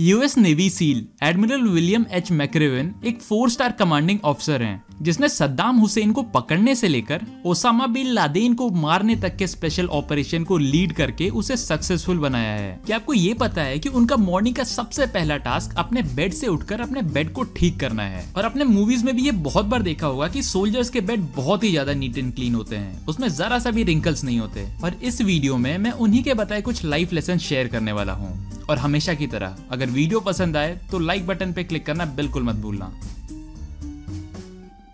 US navy seal admiral William H McRaven एक four star commanding officer हैं, जिसने सद्दाम हुसैन को पकड़ने से लेकर ओसामा बिन लादेन को मारने तक के स्पेशल ऑपरेशन को लीड करके उसे सक्सेसफुल बनाया है। क्या आपको ये पता है कि उनका मॉर्निंग का सबसे पहला टास्क अपने बेड से उठकर अपने बेड को ठीक करना है? और अपने मूवीज़ में भी ये बहुत बार देखा होगा की सोल्जर्स के बेड बहुत ही ज़्यादा नीट एंड क्लीन होते हैं। उसमें जरा सा भी रिंकल्स नहीं होते। और इस वीडियो में मैं उन्हीं के बताए कुछ लाइफ लेसन शेयर करने वाला हूँ। और हमेशा की तरह, अगर वीडियो पसंद आए तो लाइक बटन पे क्लिक करना बिल्कुल मत भूलना।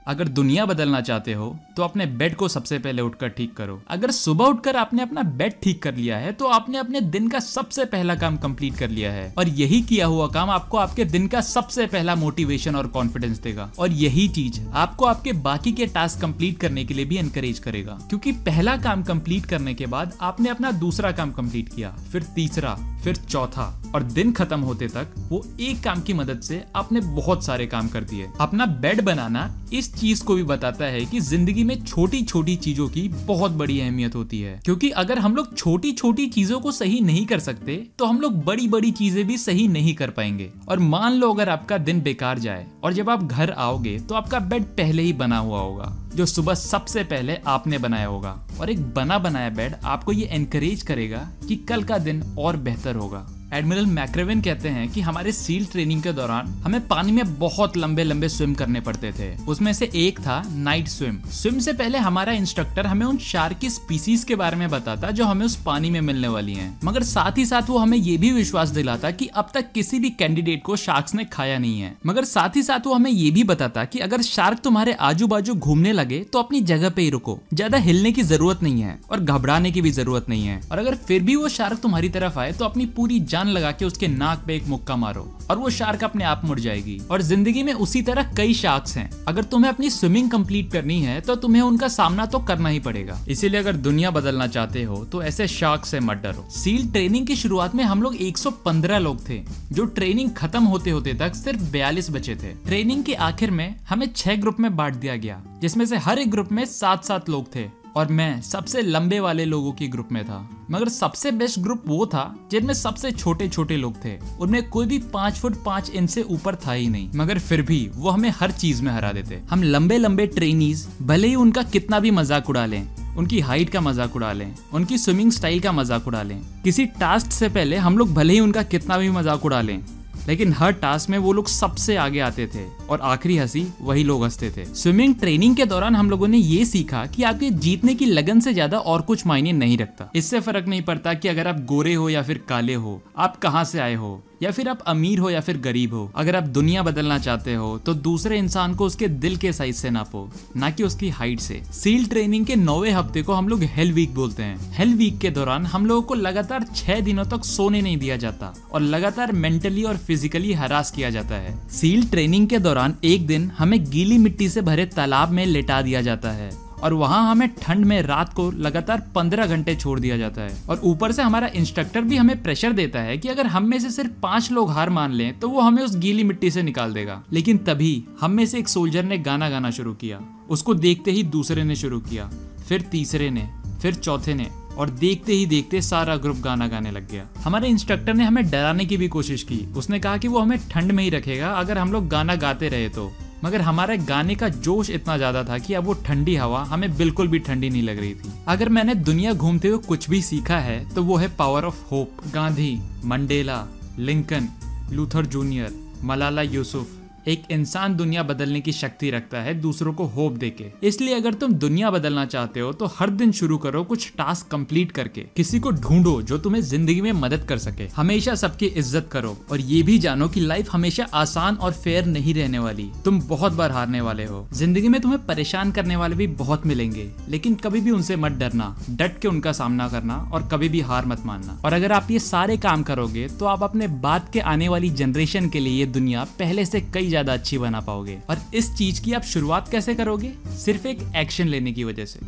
अगर दुनिया बदलना चाहते हो तो अपने बेड को सबसे पहले उठकर ठीक करो। अगर सुबह उठकर आपने अपना बेड ठीक कर लिया है तो आपने अपने दिन का सबसे पहला काम कंप्लीट कर लिया है। और यही किया हुआ काम आपको आपके दिन का सबसे पहला मोटिवेशन और कॉन्फिडेंस देगा। और यही चीज़ आपको आपके बाकी के टास्क कंप्लीट करने के लिए भी एनकरेज करेगा। क्योंकि पहला काम कंप्लीट करने के बाद आपने अपना दूसरा काम कंप्लीट किया, फिर तीसरा, फिर चौथा, और दिन खत्म होते तक वो एक काम की मदद से आपने बहुत सारे काम कर दिए। अपना बेड बनाना इस चीज़ को भी बताता है कि ज़िंदगी में छोटी छोटी चीज़ों की बहुत बड़ी अहमियत होती है। क्योंकि अगर हम लोग छोटी छोटी चीज़ों को सही नहीं कर सकते तो हम लोग बड़ी बड़ी चीज़ें भी सही नहीं कर पाएँगे। और मान लो अगर आपका दिन बेकार जाए, और जब आप घर आओगे तो आपका बेड पहले ही बना हुआ होगा, जो सुबह सबसे पहले आपने बनाया होगा। और एक बना बनाया बेड आपको ये एनकरेज करेगा कि कल का दिन और बेहतर होगा। एडमिरल मैक्रेविन कहते हैं कि हमारे सील ट्रेनिंग के दौरान हमें पानी में बहुत लंबे लंबे स्विम करने पड़ते थे। उसमें से एक था नाइट स्विम स्विम से पहले हमारा इंस्ट्रक्टर हमें उन शार्क की स्पीसीज के बारे में बताता जो हमें उस पानी में मिलने वाली हैं। मगर साथ ही साथ वो हमें ये भी विश्वास दिलाता कि अब तक किसी भी कैंडिडेट को शार्क्स ने खाया नहीं है। मगर साथ ही साथ वो हमें ये भी बताता की अगर शार्क तुम्हारे आजू बाजू घूमने लगे तो अपनी जगह पे ही रुको। ज़्यादा हिलने की ज़रूरत नहीं है और घबराने की भी ज़रूरत नहीं है। और अगर फिर भी वो शार्क तुम्हारी तरफ़ आए तो अपनी पूरी जान लगा के उसके नाक पे एक मुक्का मारो और वो शार्क अपने आप मुड़ जाएगी। और ज़िंदगी में उसी तरह कई शार्क्स हैं। अगर तुम्हें अपनी स्विमिंग कंप्लीट करनी है तो तुम्हें उनका सामना तो करना ही पड़ेगा। इसीलिए अगर दुनिया बदलना चाहते हो तो ऐसे शार्क से मत डरो। सील ट्रेनिंग की शुरुआत में हम लोग 115 लोग थे, जो ट्रेनिंग खत्म होते होते तक सिर्फ़ 42 बचे थे। ट्रेनिंग के आखिर में हमें छह ग्रुप में बांट दिया गया, जिसमें से हर एक ग्रुप में सात सात लोग थे। और मैं सबसे लंबे वाले लोगों की ग्रुप में था। मगर सबसे बेस्ट ग्रुप वो था, जिनमें सबसे छोटे छोटे लोग थे। उनमें कोई भी पाँच फुट पाँच इंच से ऊपर था ही नहीं। मगर फिर भी वो हमें हर चीज़ में हरा देते। हम लंबे लंबे ट्रेनीज भले ही उनका कितना भी मज़ाक उड़ा लें, उनकी हाइट का मज़ाक उड़ा लें, उनकी स्विमिंग स्टाइल का मज़ाक उड़ा लें। किसी टास्क से पहले हम लोग भले ही उनका कितना भी मज़ाक उड़ा लें। लेकिन हर टास्क में वो लोग सबसे आगे आते थे और आखिरी हँसी वही लोग हँसते थे। स्विमिंग ट्रेनिंग के दौरान हम लोगों ने ये सीखा कि आपके जीतने की लगन से ज़्यादा और कुछ मायने नहीं रखता। इससे फ़र्क नहीं पड़ता कि अगर आप गोरे हो या फिर काले हो, आप कहाँ से आए हो। या फिर आप अमीर हो या फिर गरीब हो, अगर आप दुनिया बदलना चाहते हो तो दूसरे इंसान को उसके दिल के साइज़ से नापो ना कि उसकी हाइट से। सील ट्रेनिंग के नौवे हफ़्ते को हम लोग हेल वीक बोलते हैं। हेल वीक के दौरान हम लोगों को लगातार छह दिनों तक सोने नहीं दिया जाता और लगातार मेंटली और फिजिकली हरास किया जाता है। सील ट्रेनिंग के दौरान एक दिन हमें गीली मिट्टी से भरे तालाब में लेटा दिया जाता है। और वहाँ हमें ठंड में रात को लगातार पंद्रह घंटे छोड़ दिया जाता है। और ऊपर से हमारा इंस्ट्रक्टर भी हमें प्रेशर देता है कि अगर हम में से सिर्फ़ पाँच लोग हार मान लें तो वो हमें उस गीली मिट्टी से निकाल देगा। लेकिन तभी हम में से एक सोल्जर ने गाना गाना शुरू किया। उसको देखते ही दूसरे ने शुरू किया, फिर तीसरे ने, फिर चौथे ने, और देखते ही देखते सारा ग्रुप गाना गाने लग गया। हमारे इंस्ट्रक्टर ने हमें डराने की भी कोशिश की। उसने कहा कि वो हमें ठंड में ही रखेगा, अगर हम लोग गाना गाते रहे तो। मगर हमारे गाने का जोश इतना ज़्यादा था कि अब वो ठंडी हवा हमें बिल्कुल भी ठंडी नहीं लग रही थी। अगर मैंने दुनिया घूमते हुए कुछ भी सीखा है तो वो है power of hope Gandhi, Mandela, Lincoln, Luther junior, Malala Yusuf. एक इंसान दुनिया बदलने की शक्ति रखता है, दूसरों को होप देके। इसलिए अगर तुम दुनिया बदलना चाहते हो तो हर दिन शुरू करो कुछ टास्क कंप्लीट करके। किसी को ढूंढो जो तुम्हें ज़िंदगी में मदद कर सके। हमेशा सबकी इज़्ज़त करो और ये भी जानो कि लाइफ हमेशा आसान और फेयर नहीं रहने वाली। तुम बहुत बार हारने वाले हो। ज़िंदगी में तुम्हें परेशान करने वाले भी बहुत मिलेंगे। लेकिन कभी भी उनसे मत डरना। डट के उनका सामना करना और कभी भी हार मत मानना। और अगर आप ये सारे काम करोगे तो आप अपने बाद के आने वाली जनरेशन के लिए ये दुनिया पहले से कई ज़्यादा अच्छी बना पाओगे। और इस चीज़ की आप शुरुआत कैसे करोगे? सिर्फ़ एक एक्शन लेने की वजह से।